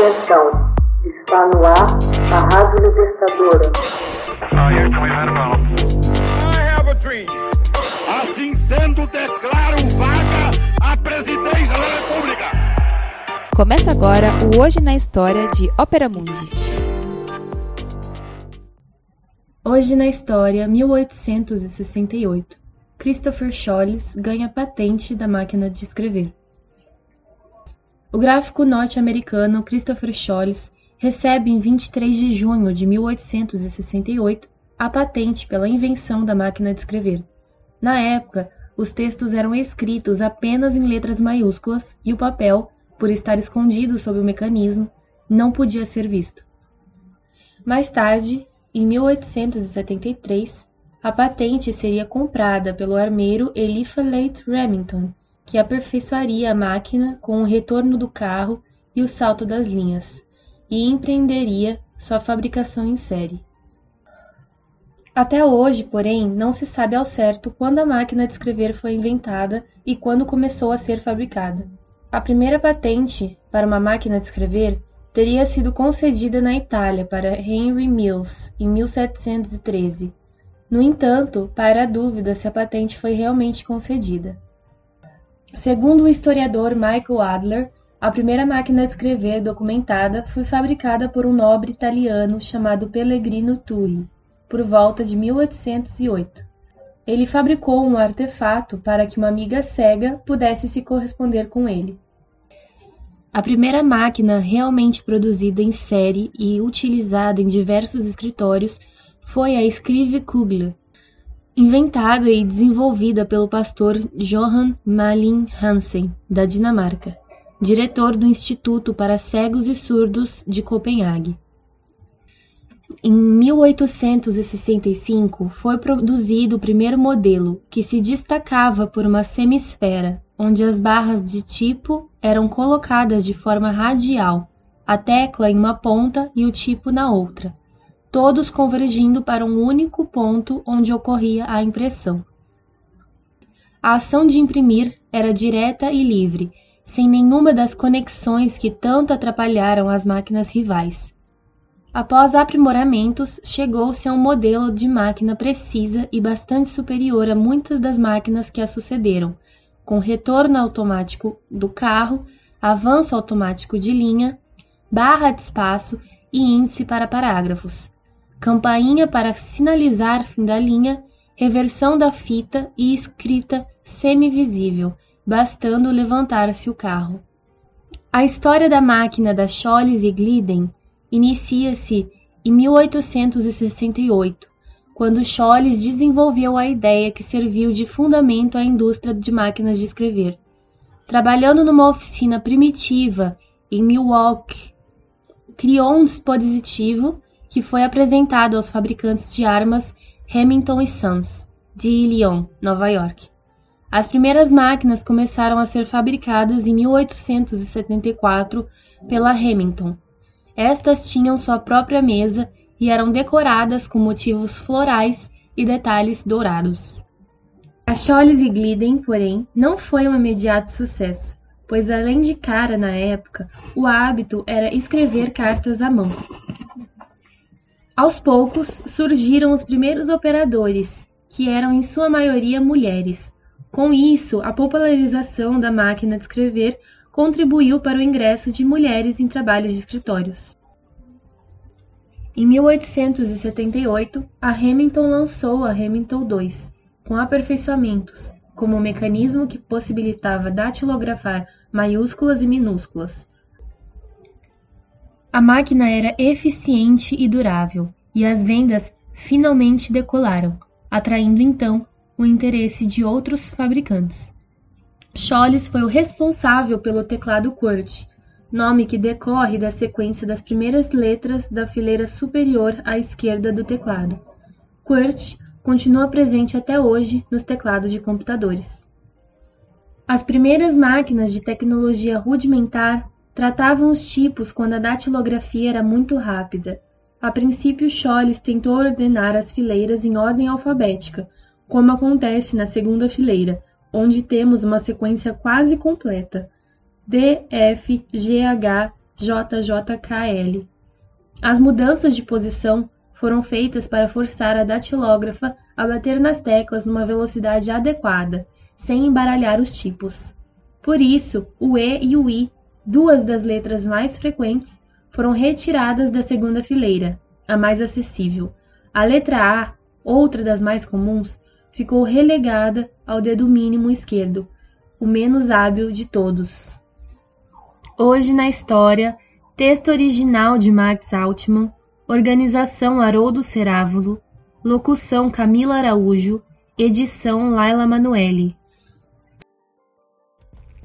Atenção, está no ar a Rádio Libertadora. Assim sendo, declaro vaga a presidência da República. Começa agora o Hoje na História de Ópera Mundi. Hoje na História, 1868. Christopher Scholz ganha patente da máquina de escrever. O gráfico norte-americano Christopher Scholz recebe em 23 de junho de 1868 a patente pela invenção da máquina de escrever. Na época, os textos eram escritos apenas em letras maiúsculas e o papel, por estar escondido sob o mecanismo, não podia ser visto. Mais tarde, em 1873, a patente seria comprada pelo armeiro Eliphalet Remington, que aperfeiçoaria a máquina com o retorno do carro e o salto das linhas, e empreenderia sua fabricação em série. Até hoje, porém, não se sabe ao certo quando a máquina de escrever foi inventada e quando começou a ser fabricada. A primeira patente para uma máquina de escrever teria sido concedida na Itália para Henry Mills em 1713. No entanto, para a dúvida se a patente foi realmente concedida. Segundo o historiador Michael Adler, a primeira máquina de escrever documentada foi fabricada por um nobre italiano chamado Pellegrino Turri, por volta de 1808. Ele fabricou um artefato para que uma amiga cega pudesse se corresponder com ele. A primeira máquina realmente produzida em série e utilizada em diversos escritórios foi a Scrive Kugler, inventada e desenvolvida pelo pastor Johann Malin Hansen, da Dinamarca, diretor do Instituto para Cegos e Surdos de Copenhague. Em 1865 foi produzido o primeiro modelo, que se destacava por uma semisfera, onde as barras de tipo eram colocadas de forma radial, a tecla em uma ponta e o tipo na outra todos convergindo para um único ponto onde ocorria a impressão. A ação de imprimir era direta e livre, sem nenhuma das conexões que tanto atrapalharam as máquinas rivais. Após aprimoramentos, chegou-se a um modelo de máquina precisa e bastante superior a muitas das máquinas que a sucederam, com retorno automático do carro, avanço automático de linha, barra de espaço e índice para parágrafos campainha para sinalizar fim da linha, reversão da fita e escrita semivisível, bastando levantar-se o carro. A história da máquina da Scholz e Glidden inicia-se em 1868, quando Scholz desenvolveu a ideia que serviu de fundamento à indústria de máquinas de escrever. Trabalhando numa oficina primitiva em Milwaukee, criou um dispositivo que foi apresentado aos fabricantes de armas Remington Sons, de Lyon, Nova York. As primeiras máquinas começaram a ser fabricadas em 1874 pela Remington. Estas tinham sua própria mesa e eram decoradas com motivos florais e detalhes dourados. A Scholz e Glidden, porém, não foi um imediato sucesso, pois além de cara na época, o hábito era escrever cartas à mão. Aos poucos, surgiram os primeiros operadores, que eram em sua maioria mulheres. Com isso, a popularização da máquina de escrever contribuiu para o ingresso de mulheres em trabalhos de escritórios. Em 1878, a Remington lançou a Remington II, com aperfeiçoamentos, como um mecanismo que possibilitava datilografar maiúsculas e minúsculas, a máquina era eficiente e durável, e as vendas finalmente decolaram, atraindo então o interesse de outros fabricantes. Scholz foi o responsável pelo teclado QWERTY, nome que decorre da sequência das primeiras letras da fileira superior à esquerda do teclado. QWERTY continua presente até hoje nos teclados de computadores. As primeiras máquinas de tecnologia rudimentar Tratavam os tipos quando a datilografia era muito rápida. A princípio, Scholz tentou ordenar as fileiras em ordem alfabética, como acontece na segunda fileira, onde temos uma sequência quase completa: D, F, G, H, JJKL. As mudanças de posição foram feitas para forçar a datilógrafa a bater nas teclas numa velocidade adequada, sem embaralhar os tipos. Por isso, o E e o I, duas das letras mais frequentes, foram retiradas da segunda fileira, a mais acessível. A letra A, outra das mais comuns, ficou relegada ao dedo mínimo esquerdo, o menos hábil de todos. Hoje na história, texto original de Max Altman, organização Haroldo Cerávulo, locução Camila Araújo, edição Laila Manuelle.